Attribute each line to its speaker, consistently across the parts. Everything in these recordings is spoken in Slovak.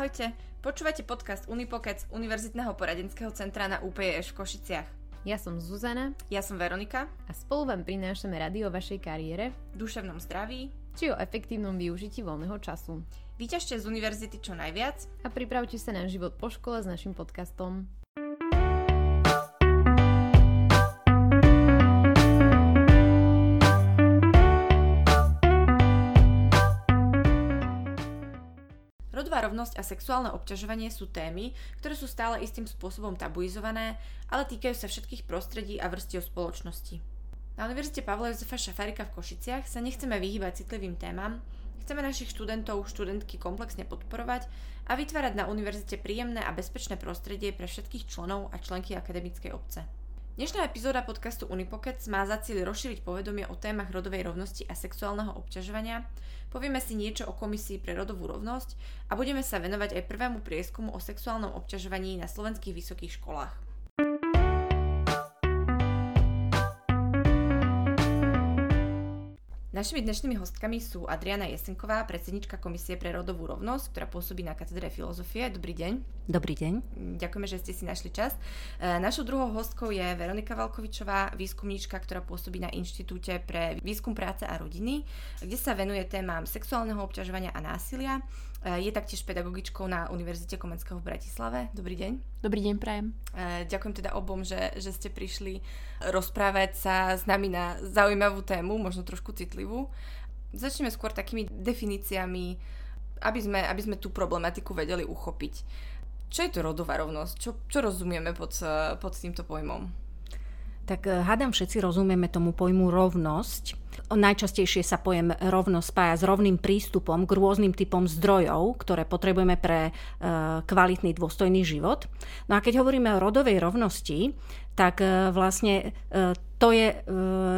Speaker 1: Ahojte, počúvate podcast Unipokec Univerzitného poradenského centra na UPEŠ v Košiciach.
Speaker 2: Ja som Zuzana
Speaker 1: Ja som Veronika,
Speaker 2: a spolu vám prinášame rady o vašej kariére
Speaker 1: duševnom zdraví.
Speaker 2: či o efektívnom využití voľného času.
Speaker 1: Vyťažte z univerzity čo najviac.
Speaker 2: A pripravte sa na život po škole s našim podcastom.
Speaker 1: Rovnosť a sexuálne obťažovanie sú témy, ktoré sú stále istým spôsobom tabuizované, ale týkajú sa všetkých prostredí a vrstiev spoločnosti. Na Univerzite Pavla Jozefa Šafárika v Košiciach sa nechceme vyhýbať citlivým témam, chceme našich študentov, študentky komplexne podporovať a vytvárať na univerzite príjemné a bezpečné prostredie pre všetkých členov a členky akademickej obce. Dnešná epizóda podcastu Unipocket má za cieľ rozšíriť povedomie o témach rodovej rovnosti a sexuálneho obťažovania, povieme si niečo o Komisii pre rodovú rovnosť a budeme sa venovať aj prvému prieskumu o sexuálnom obťažovaní na slovenských vysokých školách. Našimi dnešnými hostkami sú Adriana Jesenková, predsednička Komisie pre rodovú rovnosť, ktorá pôsobí na katedre filozofie. Dobrý deň.
Speaker 3: Dobrý deň.
Speaker 1: Ďakujeme, že ste si našli čas. E, Našou druhou hostkou je Veronika Valkovičová, výskumníčka, ktorá pôsobí na Inštitúte pre výskum práce a rodiny, kde sa venuje témam sexuálneho obťažovania a násilia. E, Je taktiež pedagogičkou na Univerzite Komenského v Bratislave. Dobrý deň.
Speaker 3: Dobrý deň, prajem.
Speaker 1: E, Ďakujem teda obom, že, že ste prišli rozprávať sa s nami na zaujímavú tému, možno trošku citlivú. Začneme skôr takými definíciami, aby sme, aby sme tú problematiku vedeli uchopiť. Čo je to rodová rovnosť? Čo, čo rozumieme pod, pod týmto pojmom?
Speaker 3: Tak eh, hádam všetci rozumieme tomu pojmu rovnosť. Najčastejšie sa pojem rovnosť spája s rovným prístupom k rôznym typom zdrojov, ktoré potrebujeme pre eh, kvalitný dôstojný život. No a keď hovoríme o rodovej rovnosti, tak eh, vlastne to je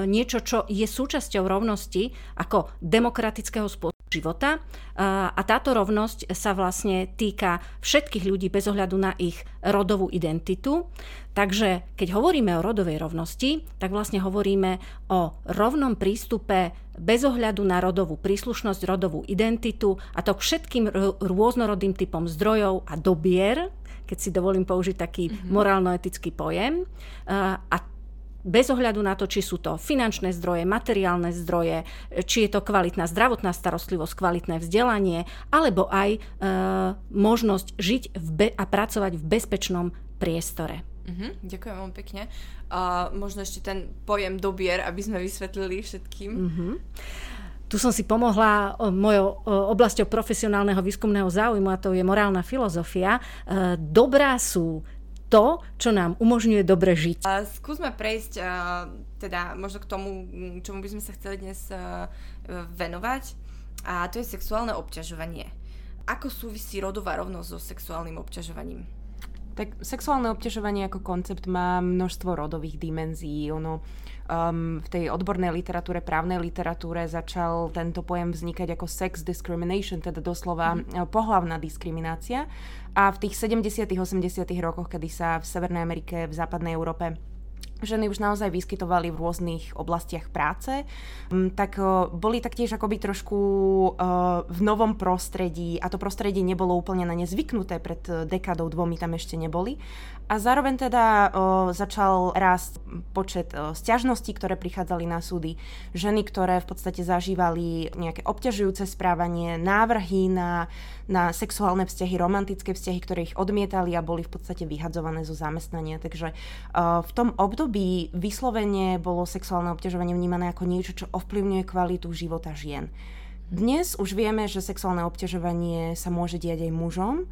Speaker 3: niečo, čo je súčasťou rovnosti ako demokratického spôsobu života a táto rovnosť sa vlastne týka všetkých ľudí bez ohľadu na ich rodovú identitu. Takže keď hovoríme o rodovej rovnosti, tak vlastne hovoríme o rovnom prístupe bez ohľadu na rodovú príslušnosť, rodovú identitu a to k všetkým r- rôznorodým typom zdrojov a dobier, keď si dovolím použiť taký mm-hmm. morálno-etický pojem. A bez ohľadu na to, či sú to finančné zdroje, materiálne zdroje, či je to kvalitná zdravotná starostlivosť, kvalitné vzdelanie, alebo aj e, možnosť žiť v be- a pracovať v bezpečnom priestore.
Speaker 1: Uh-huh, ďakujem veľmi pekne. A možno ešte ten pojem dobier, aby sme vysvetlili všetkým.
Speaker 3: Uh-huh. Tu som si pomohla mojou oblasťou profesionálneho výskumného záujmu a to je morálna filozofia. E, dobrá sú to, čo nám umožňuje dobre žiť.
Speaker 1: Skúsme prejsť a, teda možno k tomu, m, čomu by sme sa chceli dnes a, venovať a to je sexuálne obťažovanie. Ako súvisí rodová rovnosť so sexuálnym obťažovaním?
Speaker 4: Tak sexuálne obťažovanie ako koncept má množstvo rodových dimenzií. Ono um, v tej odbornej literatúre, právnej literatúre začal tento pojem vznikať ako sex discrimination, teda doslova mm. pohlavná diskriminácia. A v tých 70 80 rokoch, kedy sa v Severnej Amerike, v západnej Európe ženy už naozaj vyskytovali v rôznych oblastiach práce, tak boli taktiež akoby trošku v novom prostredí a to prostredie nebolo úplne na ne zvyknuté, pred dekádou dvomi tam ešte neboli. A zároveň teda o, začal rásť počet o, stiažností, ktoré prichádzali na súdy. Ženy, ktoré v podstate zažívali nejaké obťažujúce správanie, návrhy na, na sexuálne vzťahy, romantické vzťahy, ktoré ich odmietali a boli v podstate vyhadzované zo zamestnania. Takže o, v tom období vyslovene bolo sexuálne obťažovanie vnímané ako niečo, čo ovplyvňuje kvalitu života žien. Dnes už vieme, že sexuálne obťažovanie sa môže diať aj mužom.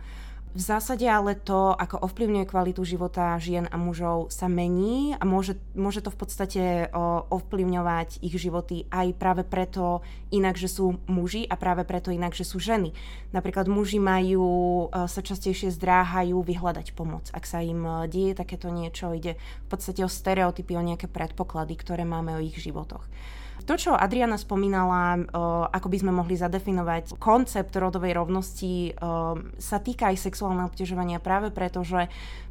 Speaker 4: V zásade ale to, ako ovplyvňuje kvalitu života žien a mužov, sa mení a môže, môže to v podstate ovplyvňovať ich životy aj práve preto inak, že sú muži a práve preto inak, že sú ženy. Napríklad muži majú, sa častejšie zdráhajú vyhľadať pomoc. Ak sa im o, deje takéto niečo, ide v podstate o stereotypy, o nejaké predpoklady, ktoré máme o ich životoch. To, čo Adriana spomínala, ako by sme mohli zadefinovať koncept rodovej rovnosti, sa týka aj sexuálneho obťažovania práve preto, že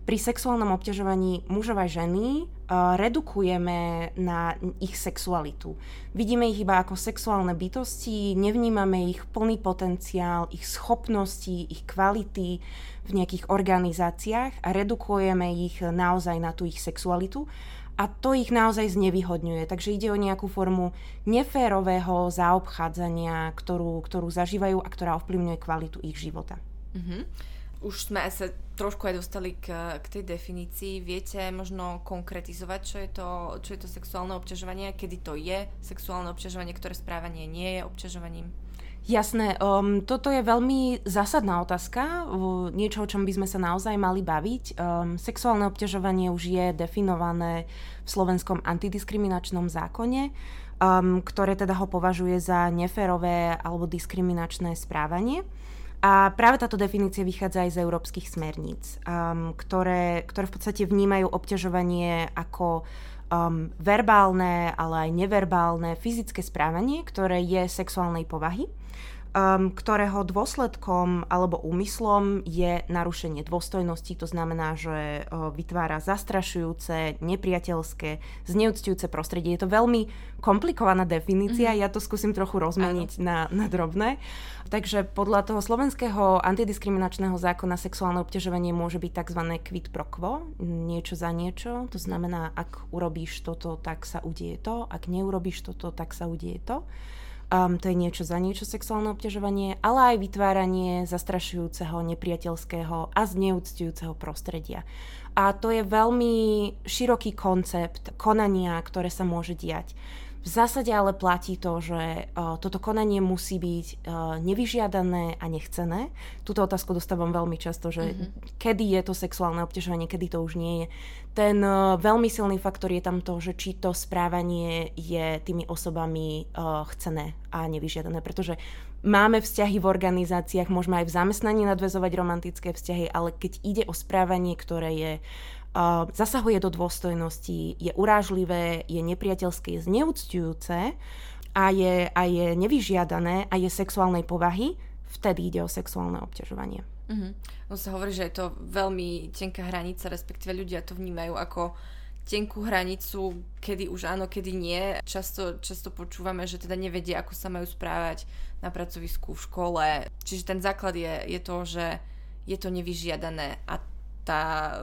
Speaker 4: pri sexuálnom obťažovaní mužov a ženy redukujeme na ich sexualitu. Vidíme ich iba ako sexuálne bytosti, nevnímame ich plný potenciál, ich schopnosti, ich kvality v nejakých organizáciách a redukujeme ich naozaj na tú ich sexualitu a to ich naozaj znevýhodňuje. Takže ide o nejakú formu neférového zaobchádzania, ktorú, ktorú zažívajú a ktorá ovplyvňuje kvalitu ich života.
Speaker 1: Mm-hmm už sme sa trošku aj dostali k, k tej definícii. Viete možno konkretizovať, čo je, to, čo je to sexuálne obťažovanie, kedy to je sexuálne obťažovanie, ktoré správanie nie je obťažovaním?
Speaker 4: Jasné, um, toto je veľmi zásadná otázka, niečo, o čom by sme sa naozaj mali baviť. Um, sexuálne obťažovanie už je definované v slovenskom antidiskriminačnom zákone, um, ktoré teda ho považuje za neférové alebo diskriminačné správanie. A práve táto definícia vychádza aj z európskych smerníc, um, ktoré, ktoré v podstate vnímajú obťažovanie ako um, verbálne, ale aj neverbálne fyzické správanie, ktoré je sexuálnej povahy um, ktorého dôsledkom alebo úmyslom je narušenie dôstojnosti. To znamená, že uh, vytvára zastrašujúce, nepriateľské, zneúctujúce prostredie. Je to veľmi komplikovaná definícia, mm-hmm. ja to skúsim trochu rozmeniť na, na drobné. Takže podľa toho slovenského antidiskriminačného zákona sexuálne obťažovanie môže byť tzv. quid pro quo, niečo za niečo. To znamená, ak urobíš toto, tak sa udieje to, ak neurobíš toto, tak sa udieje to. Um, to je niečo za niečo sexuálne obťažovanie, ale aj vytváranie zastrašujúceho, nepriateľského a zneúctujúceho prostredia. A to je veľmi široký koncept konania, ktoré sa môže diať. V zásade ale platí to, že uh, toto konanie musí byť uh, nevyžiadané a nechcené. Túto otázku dostávam veľmi často, že mm-hmm. kedy je to sexuálne obťažovanie, kedy to už nie je. Ten uh, veľmi silný faktor je tam to, že či to správanie je tými osobami uh, chcené a nevyžiadané, pretože máme vzťahy v organizáciách, môžeme aj v zamestnaní nadvezovať romantické vzťahy, ale keď ide o správanie, ktoré je uh, zasahuje do dôstojnosti, je urážlivé, je nepriateľské, je zneúctujúce a je, a je nevyžiadané a je sexuálnej povahy, vtedy ide o sexuálne obťažovanie.
Speaker 1: Uh-huh. No sa hovorí, že je to veľmi tenká hranica, respektíve ľudia to vnímajú ako tenkú hranicu, kedy už áno, kedy nie. Často, často počúvame, že teda nevedia, ako sa majú správať na pracovisku, v škole. Čiže ten základ je, je to, že je to nevyžiadané a tá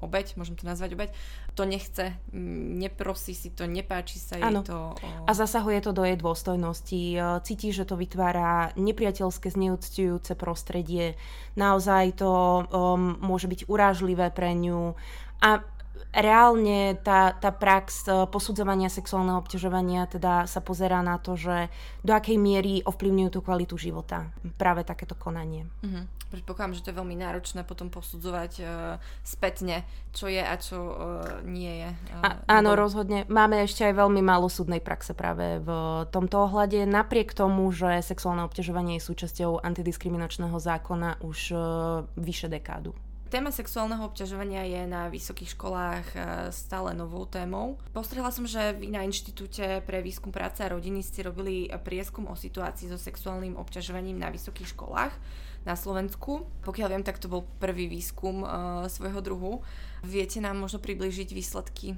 Speaker 1: obeď, môžem to nazvať obeď, to nechce, neprosí si to, nepáči sa jej ano. to. O...
Speaker 4: A zasahuje to do jej dôstojnosti, e, cíti, že to vytvára nepriateľské, zneúctujúce prostredie, naozaj to um, môže byť urážlivé pre ňu a reálne tá, tá prax e, posudzovania sexuálneho obťažovania teda sa pozerá na to, že do akej miery ovplyvňujú tú kvalitu života práve takéto konanie.
Speaker 1: Uh-huh. Predpokladám, že to je veľmi náročné potom posudzovať uh, spätne, čo je a čo uh, nie je.
Speaker 4: Uh, a, áno, nebo... rozhodne. Máme ešte aj veľmi málo súdnej praxe práve v tomto ohľade. Napriek tomu, že sexuálne obťažovanie je súčasťou antidiskriminačného zákona už uh, vyše dekádu.
Speaker 1: Téma sexuálneho obťažovania je na vysokých školách e, stále novou témou. Postrehla som, že vy na Inštitúte pre výskum práce a rodiny ste robili prieskum o situácii so sexuálnym obťažovaním na vysokých školách na Slovensku. Pokiaľ viem, tak to bol prvý výskum uh, svojho druhu. Viete nám možno približiť výsledky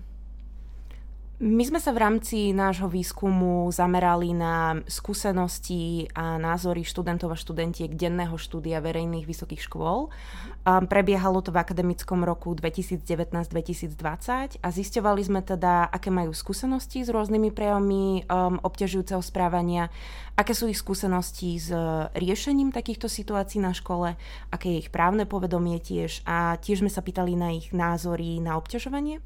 Speaker 4: my sme sa v rámci nášho výskumu zamerali na skúsenosti a názory študentov a študentiek denného štúdia verejných vysokých škôl. Prebiehalo to v akademickom roku 2019-2020 a zisťovali sme teda, aké majú skúsenosti s rôznymi prejavmi um, obťažujúceho správania, aké sú ich skúsenosti s riešením takýchto situácií na škole, aké je ich právne povedomie tiež a tiež sme sa pýtali na ich názory na obťažovanie.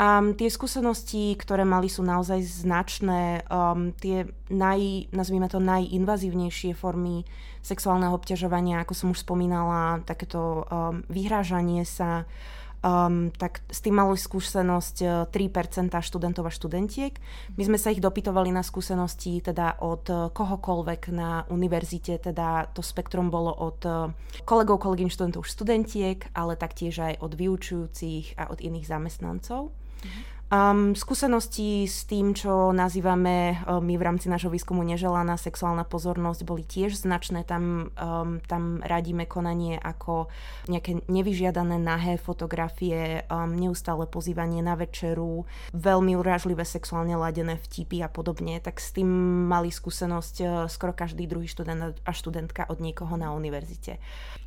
Speaker 4: Um, tie skúsenosti, ktoré mali, sú naozaj značné. Um, tie naj, nazvime to najinvazívnejšie formy sexuálneho obťažovania, ako som už spomínala, takéto um, vyhrážanie sa, um, tak s tým mali skúsenosť 3% študentov a študentiek. My sme sa ich dopytovali na skúsenosti teda od kohokoľvek na univerzite, teda to spektrum bolo od kolegov, kolegyň študentov, študentiek, ale taktiež aj od vyučujúcich a od iných zamestnancov. Mm-hmm. Um, skúsenosti s tým, čo nazývame um, my v rámci nášho výskumu neželaná sexuálna pozornosť, boli tiež značné. Tam, um, tam radíme konanie ako nejaké nevyžiadané nahé fotografie, um, neustále pozývanie na večeru, veľmi urážlivé sexuálne ladené vtipy a podobne. Tak s tým mali skúsenosť uh, skoro každý druhý študent a študentka od niekoho na univerzite.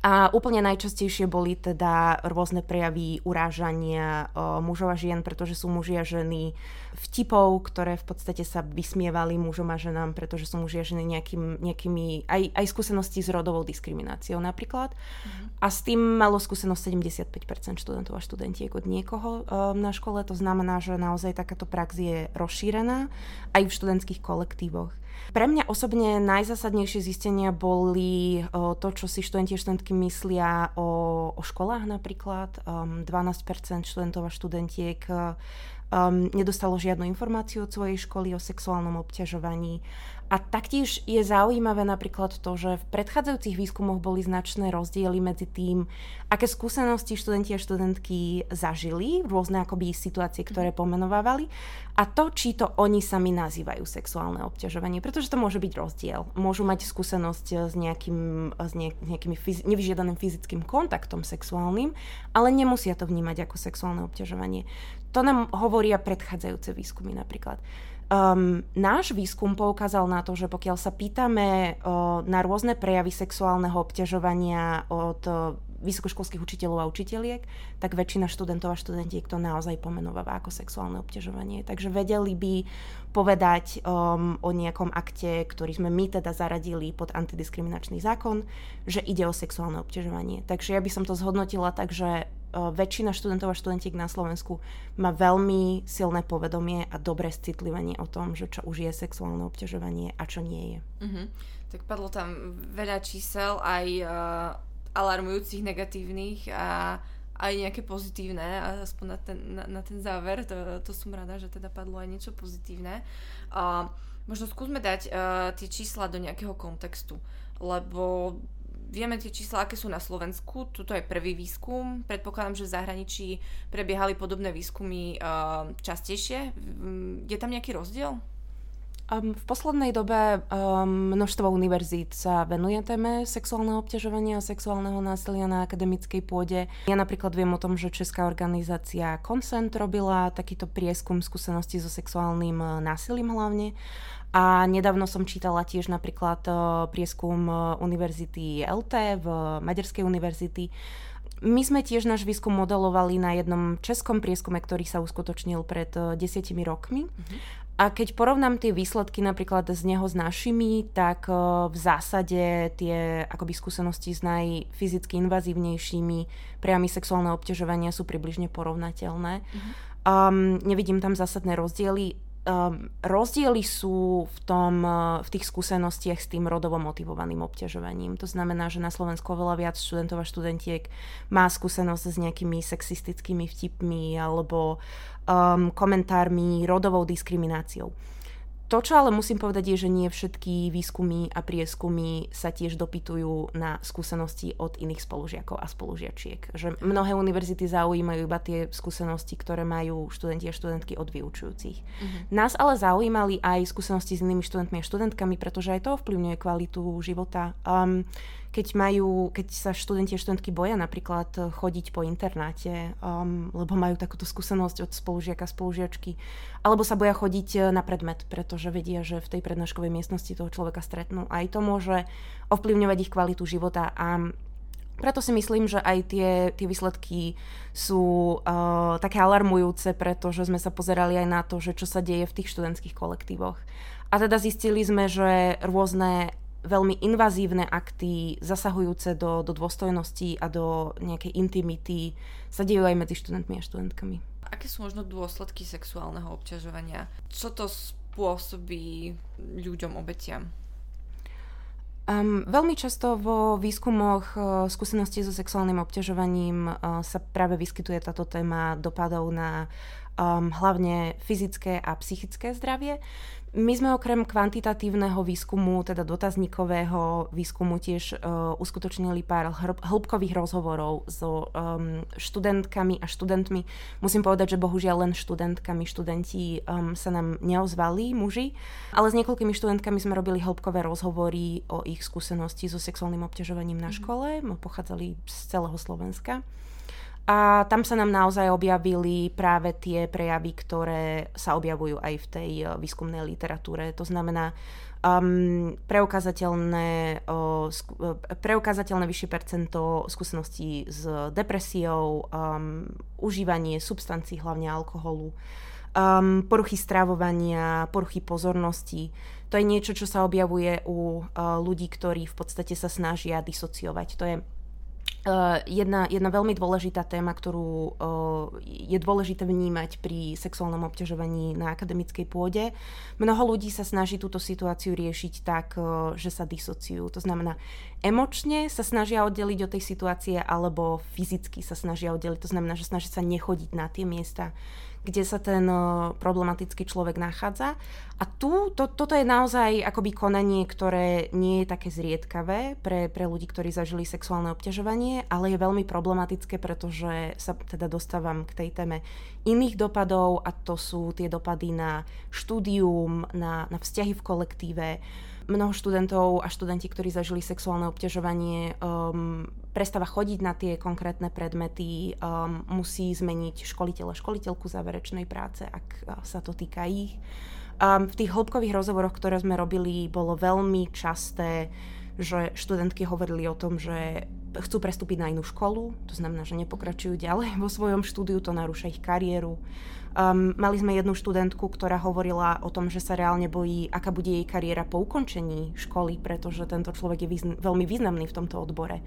Speaker 4: A úplne najčastejšie boli teda rôzne prejavy urážania uh, mužov a žien, pretože sú muži a ženy, vtipov, ktoré v podstate sa vysmievali mužom a ženám, pretože sú muži a ženy nejakým, nejakými, aj, aj skúsenosti s rodovou diskrimináciou napríklad. Mm-hmm. A s tým malo skúsenosť 75% študentov a študentiek od niekoho um, na škole. To znamená, že naozaj takáto prax je rozšírená aj v študentských kolektívoch. Pre mňa osobne najzásadnejšie zistenia boli o, to, čo si študenti a študentky myslia o, o školách napríklad. Um, 12% študentov a študentiek um, nedostalo žiadnu informáciu od svojej školy o sexuálnom obťažovaní. A taktiež je zaujímavé napríklad to, že v predchádzajúcich výskumoch boli značné rozdiely medzi tým, aké skúsenosti študenti a študentky zažili, rôzne akoby situácie, ktoré mhm. pomenovávali, a to, či to oni sami nazývajú sexuálne obťažovanie, pretože to môže byť rozdiel. Môžu mať skúsenosť s, nejakým, s nejakým fyz- nevyžiadaným fyzickým kontaktom sexuálnym, ale nemusia to vnímať ako sexuálne obťažovanie. To nám hovoria predchádzajúce výskumy napríklad. Um, náš výskum poukázal na to, že pokiaľ sa pýtame uh, na rôzne prejavy sexuálneho obťažovania od uh, vysokoškolských učiteľov a učiteľiek, tak väčšina študentov a študentiek to naozaj pomenováva ako sexuálne obťažovanie. Takže vedeli by povedať um, o nejakom akte, ktorý sme my teda zaradili pod antidiskriminačný zákon, že ide o sexuálne obťažovanie. Takže ja by som to zhodnotila tak, že väčšina študentov a študentiek na Slovensku má veľmi silné povedomie a dobré citlivenie o tom, že čo už je sexuálne obťažovanie a čo nie je.
Speaker 1: Uh-huh. Tak padlo tam veľa čísel, aj uh, alarmujúcich, negatívnych a aj nejaké pozitívne, aspoň na ten, na, na ten záver, to, to som rada, že teda padlo aj niečo pozitívne. Uh, možno skúsme dať uh, tie čísla do nejakého kontextu, lebo vieme tie čísla, aké sú na Slovensku. Tuto je prvý výskum. Predpokladám, že v zahraničí prebiehali podobné výskumy uh, častejšie. Je tam nejaký rozdiel?
Speaker 4: Um, v poslednej dobe um, množstvo univerzít sa venuje téme sexuálneho obťažovania a sexuálneho násilia na akademickej pôde. Ja napríklad viem o tom, že česká organizácia Consent robila takýto prieskum skúseností so sexuálnym uh, násilím hlavne. A nedávno som čítala tiež napríklad uh, prieskum uh, Univerzity LT v Maďarskej univerzity. My sme tiež náš výskum modelovali na jednom českom prieskume, ktorý sa uskutočnil pred desiatimi rokmi. Uh-huh. A keď porovnám tie výsledky napríklad z neho s našimi, tak v zásade tie akoby skúsenosti s najfyzicky invazívnejšími prejami sexuálneho obťažovania sú približne porovnateľné. Mm-hmm. Um, nevidím tam zásadné rozdiely um, rozdiely sú v, tom, uh, v tých skúsenostiach s tým rodovo motivovaným obťažovaním. To znamená, že na Slovensku oveľa viac študentov a študentiek má skúsenosť s nejakými sexistickými vtipmi alebo um, komentármi, rodovou diskrimináciou. To, čo ale musím povedať, je, že nie všetky výskumy a prieskumy sa tiež dopytujú na skúsenosti od iných spolužiakov a spolužiačiek. Že mnohé univerzity zaujímajú iba tie skúsenosti, ktoré majú študenti a študentky od vyučujúcich. Uh-huh. Nás ale zaujímali aj skúsenosti s inými študentmi a študentkami, pretože aj to ovplyvňuje kvalitu života. Um, keď majú, keď sa študenti a študentky boja napríklad eh, chodiť po internáte, um, lebo majú takúto skúsenosť od spolužiaka, spolužiačky, alebo sa boja chodiť eh, na predmet, pretože vedia, že v tej prednáškovej miestnosti toho človeka stretnú. Aj to môže ovplyvňovať ich kvalitu života a preto si myslím, že aj tie, tie výsledky sú uh, také alarmujúce, pretože sme sa pozerali aj na to, že čo sa deje v tých študentských kolektívoch. A teda zistili sme, že rôzne veľmi invazívne akty, zasahujúce do, do dôstojnosti a do nejakej intimity sa dejú aj medzi študentmi a študentkami.
Speaker 1: Aké sú možno dôsledky sexuálneho obťažovania? Čo to spôsobí ľuďom, obetiam?
Speaker 4: Um, veľmi často vo výskumoch uh, skúseností so sexuálnym obťažovaním uh, sa práve vyskytuje táto téma dopadov na um, hlavne fyzické a psychické zdravie. My sme okrem kvantitatívneho výskumu, teda dotazníkového výskumu, tiež uh, uskutočnili pár hĺbkových rozhovorov so um, študentkami a študentmi. Musím povedať, že bohužiaľ len študentkami, študenti um, sa nám neozvali, muži, ale s niekoľkými študentkami sme robili hĺbkové rozhovory o ich skúsenosti so sexuálnym obťažovaním na mhm. škole. Pochádzali z celého Slovenska. A tam sa nám naozaj objavili práve tie prejavy, ktoré sa objavujú aj v tej uh, výskumnej literatúre. To znamená um, preukázateľné, uh, sku- uh, preukázateľné vyššie percento skúseností s depresiou, um, užívanie substancií, hlavne alkoholu, um, poruchy stravovania, poruchy pozornosti. To je niečo, čo sa objavuje u uh, ľudí, ktorí v podstate sa snažia disociovať. To je jedna, jedna veľmi dôležitá téma, ktorú uh, je dôležité vnímať pri sexuálnom obťažovaní na akademickej pôde. Mnoho ľudí sa snaží túto situáciu riešiť tak, uh, že sa disociujú. To znamená, emočne sa snažia oddeliť od tej situácie alebo fyzicky sa snažia oddeliť. To znamená, že snažia sa nechodiť na tie miesta, kde sa ten problematický človek nachádza. A tu, to, toto je naozaj akoby konanie, ktoré nie je také zriedkavé pre, pre ľudí, ktorí zažili sexuálne obťažovanie, ale je veľmi problematické, pretože sa teda dostávam k tej téme iných dopadov a to sú tie dopady na štúdium, na, na vzťahy v kolektíve, mnoho študentov a študenti, ktorí zažili sexuálne obťažovanie, um, prestáva chodiť na tie konkrétne predmety, um, musí zmeniť školiteľa, školiteľku záverečnej práce, ak uh, sa to týka ich. Um, v tých hĺbkových rozhovoroch, ktoré sme robili, bolo veľmi časté, že študentky hovorili o tom, že chcú prestúpiť na inú školu, to znamená, že nepokračujú ďalej vo svojom štúdiu, to narúša ich kariéru. Um, mali sme jednu študentku, ktorá hovorila o tom, že sa reálne bojí, aká bude jej kariéra po ukončení školy, pretože tento človek je význ- veľmi významný v tomto odbore,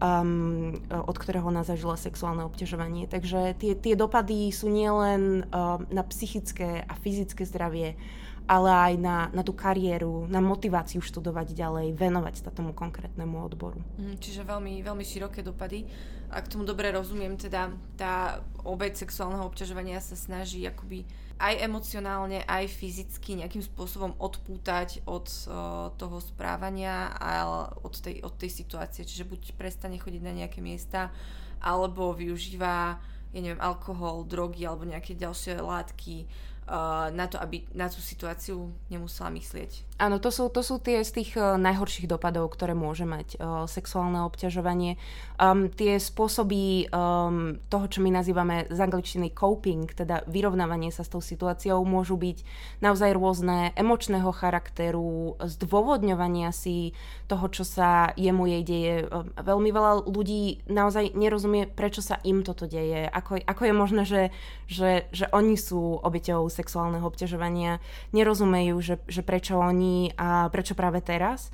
Speaker 4: um, od ktorého ona zažila sexuálne obťažovanie. Takže tie, tie dopady sú nielen um, na psychické a fyzické zdravie, ale aj na, na tú kariéru, na motiváciu študovať ďalej, venovať sa tomu konkrétnemu odboru.
Speaker 1: Mm, čiže veľmi, veľmi široké dopady. Ak tomu dobre rozumiem, teda tá obeď sexuálneho obťažovania sa snaží akoby aj emocionálne, aj fyzicky nejakým spôsobom odpútať od uh, toho správania a od tej, od tej situácie. Čiže buď prestane chodiť na nejaké miesta, alebo využíva ja neviem, alkohol, drogy alebo nejaké ďalšie látky na to, aby na tú situáciu nemusela myslieť.
Speaker 4: Áno, to sú, to sú tie z tých uh, najhorších dopadov, ktoré môže mať uh, sexuálne obťažovanie. Um, tie spôsoby um, toho, čo my nazývame z angličtiny coping, teda vyrovnávanie sa s tou situáciou, môžu byť naozaj rôzne emočného charakteru, zdôvodňovania si toho, čo sa jemu jej deje. Um, veľmi veľa ľudí naozaj nerozumie, prečo sa im toto deje. Ako, ako je možné, že, že, že oni sú obeťou sexuálneho obťažovania, nerozumejú, že, že prečo oni a prečo práve teraz.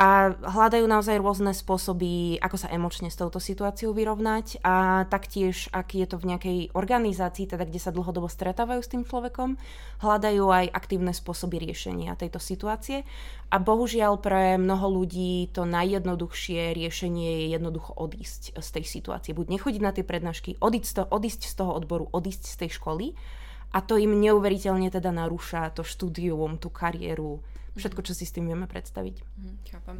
Speaker 4: A hľadajú naozaj rôzne spôsoby, ako sa emočne s touto situáciou vyrovnať. A taktiež, ak je to v nejakej organizácii, teda kde sa dlhodobo stretávajú s tým človekom, hľadajú aj aktívne spôsoby riešenia tejto situácie. A bohužiaľ pre mnoho ľudí to najjednoduchšie riešenie je jednoducho odísť z tej situácie. Buď nechodiť na tie prednášky, odísť z toho, odboru, odísť z tej školy a to im neuveriteľne teda narúša to štúdium, tú kariéru, všetko, čo si s tým vieme predstaviť.
Speaker 1: Mm, chápem.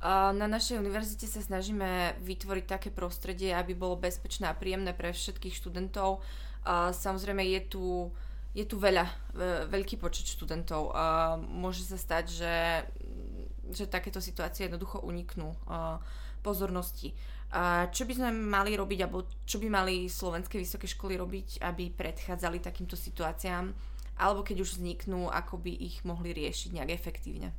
Speaker 1: Na našej univerzite sa snažíme vytvoriť také prostredie, aby bolo bezpečné a príjemné pre všetkých študentov. Samozrejme je tu, je tu veľa, veľký počet študentov. Môže sa stať, že, že takéto situácie jednoducho uniknú pozornosti. A čo by sme mali robiť, alebo čo by mali slovenské vysoké školy robiť, aby predchádzali takýmto situáciám, alebo keď už vzniknú, ako by ich mohli riešiť nejak efektívne?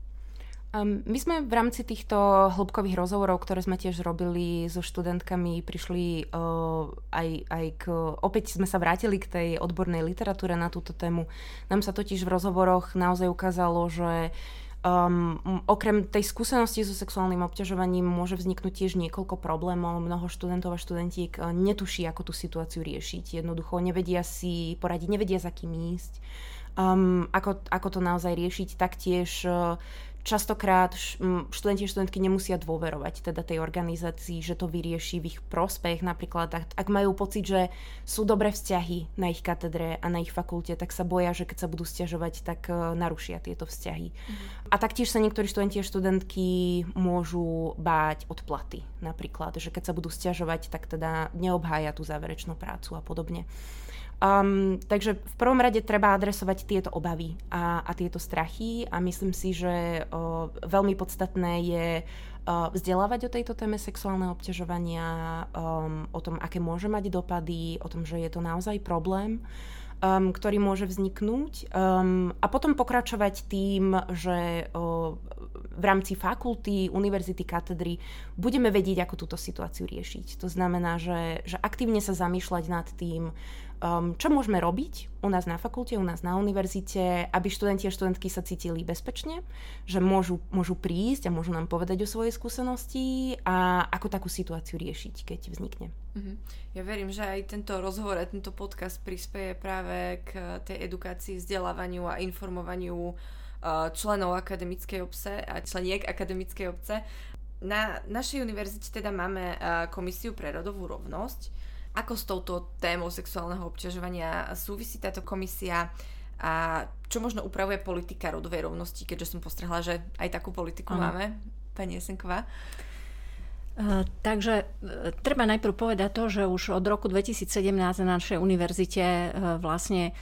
Speaker 4: Um, my sme v rámci týchto hĺbkových rozhovorov, ktoré sme tiež robili so študentkami, prišli uh, aj, aj k... Opäť sme sa vrátili k tej odbornej literatúre na túto tému. Nám sa totiž v rozhovoroch naozaj ukázalo, že Um, okrem tej skúsenosti so sexuálnym obťažovaním môže vzniknúť tiež niekoľko problémov. Mnoho študentov a študentiek eh, netuší, ako tú situáciu riešiť. Jednoducho nevedia si poradiť, nevedia za kým ísť. Um, ako, ako to naozaj riešiť taktiež, eh, častokrát študenti a študentky nemusia dôverovať teda tej organizácii, že to vyrieši v ich prospech. Napríklad, ak, majú pocit, že sú dobré vzťahy na ich katedre a na ich fakulte, tak sa boja, že keď sa budú stiažovať, tak uh, narušia tieto vzťahy. Mm. A taktiež sa niektorí študenti a študentky môžu báť od platy. Napríklad, že keď sa budú stiažovať, tak teda neobhája tú záverečnú prácu a podobne. Um, takže v prvom rade treba adresovať tieto obavy a, a tieto strachy a myslím si, že o, veľmi podstatné je o, vzdelávať o tejto téme sexuálneho obťažovania, um, o tom, aké môže mať dopady, o tom, že je to naozaj problém um, ktorý môže vzniknúť um, a potom pokračovať tým, že uh, v rámci fakulty, univerzity, katedry budeme vedieť, ako túto situáciu riešiť. To znamená, že, že aktívne sa zamýšľať nad tým, um, čo môžeme robiť u nás na fakulte, u nás na univerzite, aby študenti a študentky sa cítili bezpečne, že môžu, môžu prísť a môžu nám povedať o svojej skúsenosti a ako takú situáciu riešiť, keď vznikne.
Speaker 1: Uh-huh. Ja verím, že aj tento rozhovor a tento podcast prispieje práve k tej edukácii, vzdelávaniu a informovaniu uh, členov akademickej obce a členiek akademickej obce. Na našej univerzite teda máme uh, komisiu pre rodovú rovnosť, ako s touto témou sexuálneho obťažovania súvisí táto komisia a čo možno upravuje politika rodovej rovnosti, keďže som postrehla, že aj takú politiku ano. máme, pani Jesenková?
Speaker 3: Uh, takže uh, treba najprv povedať to, že už od roku 2017 na našej univerzite uh, vlastne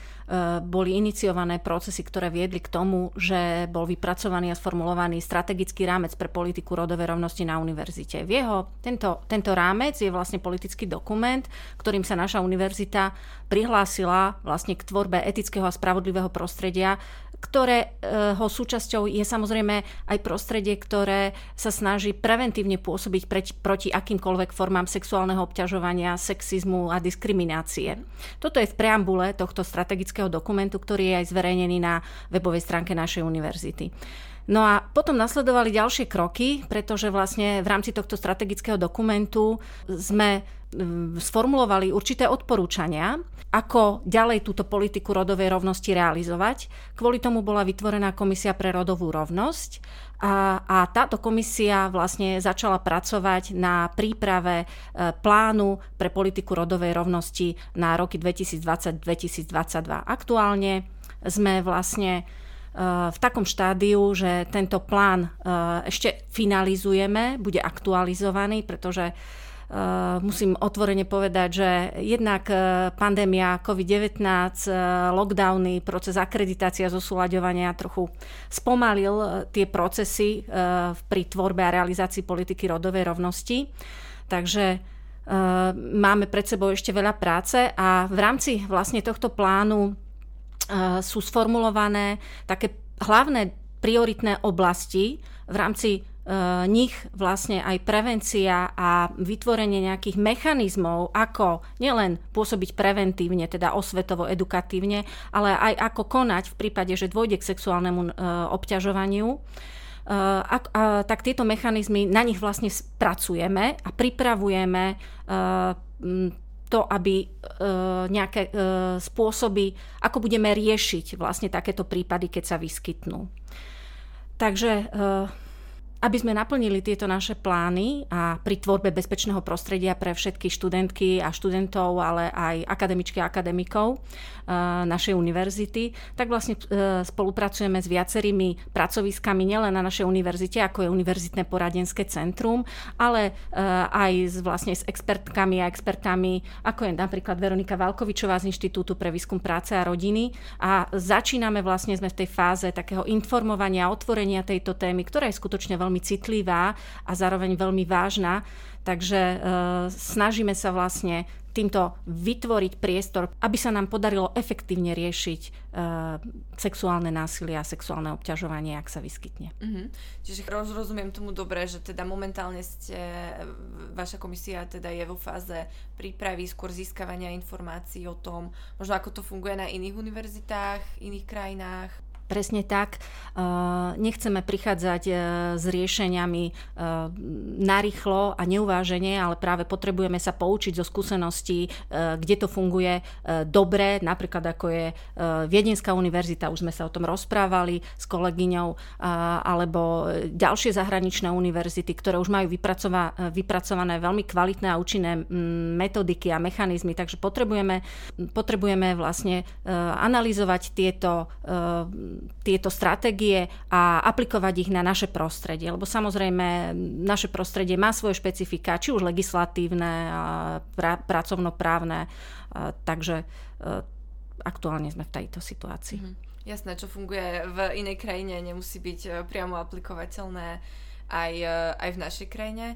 Speaker 3: boli iniciované procesy, ktoré viedli k tomu, že bol vypracovaný a sformulovaný strategický rámec pre politiku rodovej rovnosti na univerzite. V jeho, tento, tento rámec je vlastne politický dokument, ktorým sa naša univerzita prihlásila vlastne k tvorbe etického a spravodlivého prostredia ktorého súčasťou je samozrejme aj prostredie, ktoré sa snaží preventívne pôsobiť preč, proti akýmkoľvek formám sexuálneho obťažovania, sexizmu a diskriminácie. Toto je v preambule tohto strategického dokumentu, ktorý je aj zverejnený na webovej stránke našej univerzity. No a potom nasledovali ďalšie kroky, pretože vlastne v rámci tohto strategického dokumentu sme sformulovali určité odporúčania, ako ďalej túto politiku rodovej rovnosti realizovať. Kvôli tomu bola vytvorená komisia pre rodovú rovnosť a, a táto komisia vlastne začala pracovať na príprave e, plánu pre politiku rodovej rovnosti na roky 2020-2022. Aktuálne sme vlastne v takom štádiu, že tento plán e, ešte finalizujeme, bude aktualizovaný, pretože Eh, musím otvorene povedať, že jednak eh, pandémia COVID-19, eh, lockdowny, proces akreditácia, zosúľaďovania trochu spomalil tie procesy pri tvorbe a realizácii politiky rodovej rovnosti. Takže máme pred sebou ešte veľa práce a v rámci vlastne tohto plánu sú sformulované také hlavné prioritné oblasti v rámci Eh, nich vlastne aj prevencia a vytvorenie nejakých mechanizmov, ako nielen pôsobiť preventívne, teda osvetovo, edukatívne, ale aj ako konať v prípade, že dôjde k sexuálnemu eh, obťažovaniu, eh, tak tieto mechanizmy, na nich vlastne pracujeme a pripravujeme to, aby nejaké spôsoby, ako budeme riešiť vlastne takéto prípady, keď sa vyskytnú. Takže aby sme naplnili tieto naše plány a pri tvorbe bezpečného prostredia pre všetky študentky a študentov, ale aj akademičky a akademikov eh, našej univerzity, tak vlastne eh, spolupracujeme s viacerými pracoviskami nielen na našej univerzite, ako je Univerzitné poradenské centrum, ale eh, aj s, vlastne s expertkami a expertami, ako je napríklad Veronika Valkovičová z Inštitútu pre výskum práce a rodiny. A začíname vlastne, sme v tej fáze takého informovania, otvorenia tejto témy, ktorá je skutočne veľmi veľmi citlivá a zároveň veľmi vážna. Takže e, snažíme sa vlastne týmto vytvoriť priestor, aby sa nám podarilo efektívne riešiť e, sexuálne násilie a sexuálne obťažovanie, ak sa vyskytne.
Speaker 1: Mm-hmm. Čiže rozumiem tomu dobre, že teda momentálne ste, vaša komisia teda je vo fáze prípravy, skôr získavania informácií o tom, možno ako to funguje na iných univerzitách, iných krajinách.
Speaker 3: Presne tak. Nechceme prichádzať s riešeniami narýchlo a neuváženie, ale práve potrebujeme sa poučiť zo skúseností, kde to funguje dobre, napríklad ako je Viedenská univerzita, už sme sa o tom rozprávali s kolegyňou, alebo ďalšie zahraničné univerzity, ktoré už majú vypracované veľmi kvalitné a účinné metodiky a mechanizmy, takže potrebujeme, potrebujeme vlastne analyzovať tieto tieto stratégie a aplikovať ich na naše prostredie. Lebo samozrejme naše prostredie má svoje špecifika, či už legislatívne, pra, pracovnoprávne, takže e, aktuálne sme v tejto situácii. Mm-hmm.
Speaker 1: Jasné, čo funguje v inej krajine, nemusí byť e, priamo aplikovateľné aj, e, aj v našej krajine.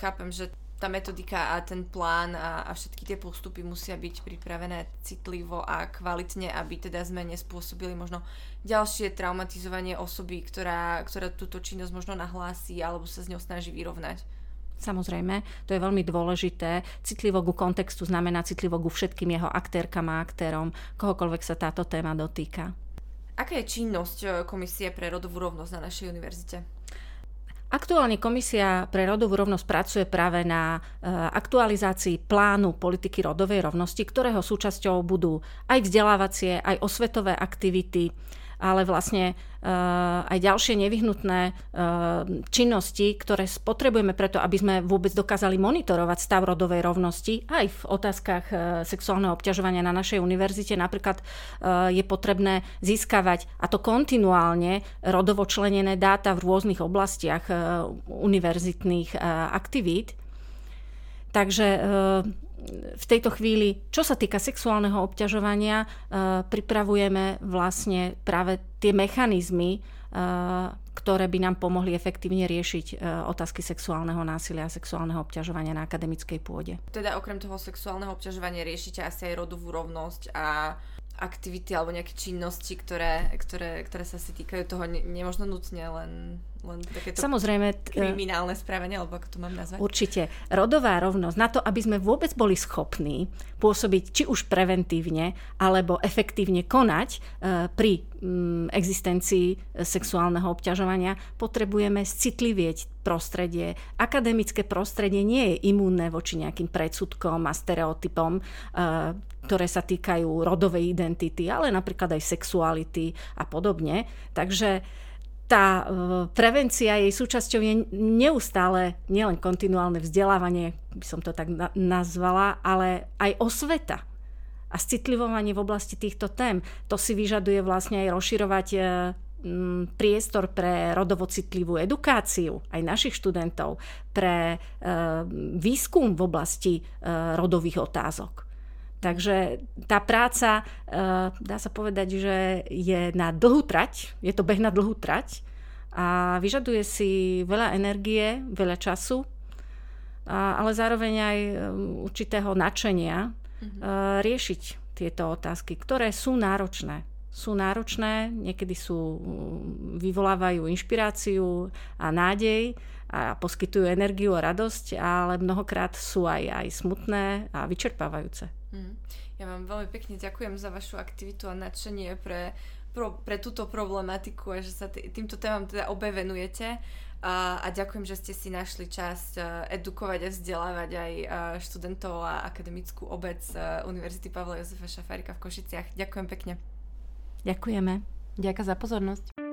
Speaker 1: Chápem, že tá metodika a ten plán a, a všetky tie postupy musia byť pripravené citlivo a kvalitne, aby teda sme nespôsobili možno ďalšie traumatizovanie osoby, ktorá, ktorá túto činnosť možno nahlási alebo sa s ňou snaží vyrovnať.
Speaker 3: Samozrejme, to je veľmi dôležité. Citlivo ku kontextu znamená citlivo ku všetkým jeho aktérkam a aktérom, kohokoľvek sa táto téma dotýka.
Speaker 1: Aká je činnosť eh, Komisie pre rodovú rovnosť na našej univerzite?
Speaker 3: Aktuálne Komisia pre rodovú rovnosť pracuje práve na e, aktualizácii plánu politiky rodovej rovnosti, ktorého súčasťou budú aj vzdelávacie, aj osvetové aktivity, ale vlastne aj ďalšie nevyhnutné eh, činnosti, ktoré potrebujeme preto, aby sme vôbec dokázali monitorovať stav rodovej rovnosti aj v otázkach eh, sexuálneho obťažovania na našej univerzite. Napríklad je potrebné získavať, a to kontinuálne, rodovo členené dáta v rôznych oblastiach univerzitných aktivít. Takže v tejto chvíli, čo sa týka sexuálneho obťažovania, eh, pripravujeme vlastne práve tie mechanizmy, eh, ktoré by nám pomohli efektívne riešiť eh, otázky sexuálneho násilia a sexuálneho obťažovania na akademickej pôde.
Speaker 1: Teda okrem toho sexuálneho obťažovania riešite asi aj rodovú rovnosť a aktivity alebo nejaké činnosti, ktoré, ktoré, ktoré sa si týkajú toho ne, nemožno nutne len, len takéto
Speaker 3: Samozrejme,
Speaker 1: kriminálne správanie, alebo ako to mám nazvať?
Speaker 3: Určite. Rodová rovnosť, na to, aby sme vôbec boli schopní pôsobiť či už preventívne, alebo efektívne konať e, pri mm, existencii sexuálneho obťažovania, potrebujeme citlivieť prostredie. Akademické prostredie nie je imúnne voči nejakým predsudkom a stereotypom, e, ktoré sa týkajú rodovej identity, ale napríklad aj sexuality a podobne. Takže tá e, prevencia jej súčasťou je neustále nielen kontinuálne vzdelávanie, by som to tak nazvala, ale aj osveta a citlivovanie v oblasti týchto tém. To si vyžaduje vlastne aj rozširovať e, priestor pre rodovo citlivú edukáciu aj našich študentov, pre e, výskum v oblasti rodových otázok. Takže tá práca, eh, dá sa povedať, že je na dlhú trať, je to beh na dlhú trať a vyžaduje si veľa energie, veľa času, ale zároveň aj eh, určitého nadšenia mm-hmm. riešiť tieto otázky, ktoré sú náročné. Sú náročné, niekedy sú, vyvolávajú inšpiráciu a nádej a poskytujú energiu a radosť, ale mnohokrát sú aj, aj smutné a vyčerpávajúce. Mm.
Speaker 1: Ja vám veľmi pekne ďakujem za vašu aktivitu a nadšenie pre, pro, pre túto problematiku a že sa t- týmto témam teda obe venujete. A, a ďakujem, že ste si našli čas uh, edukovať a vzdelávať aj uh, študentov a akademickú obec uh, Univerzity Pavla Jozefa Šafárika v Košiciach. Ďakujem pekne.
Speaker 3: Ďakujeme.
Speaker 4: Ďakujem za pozornosť.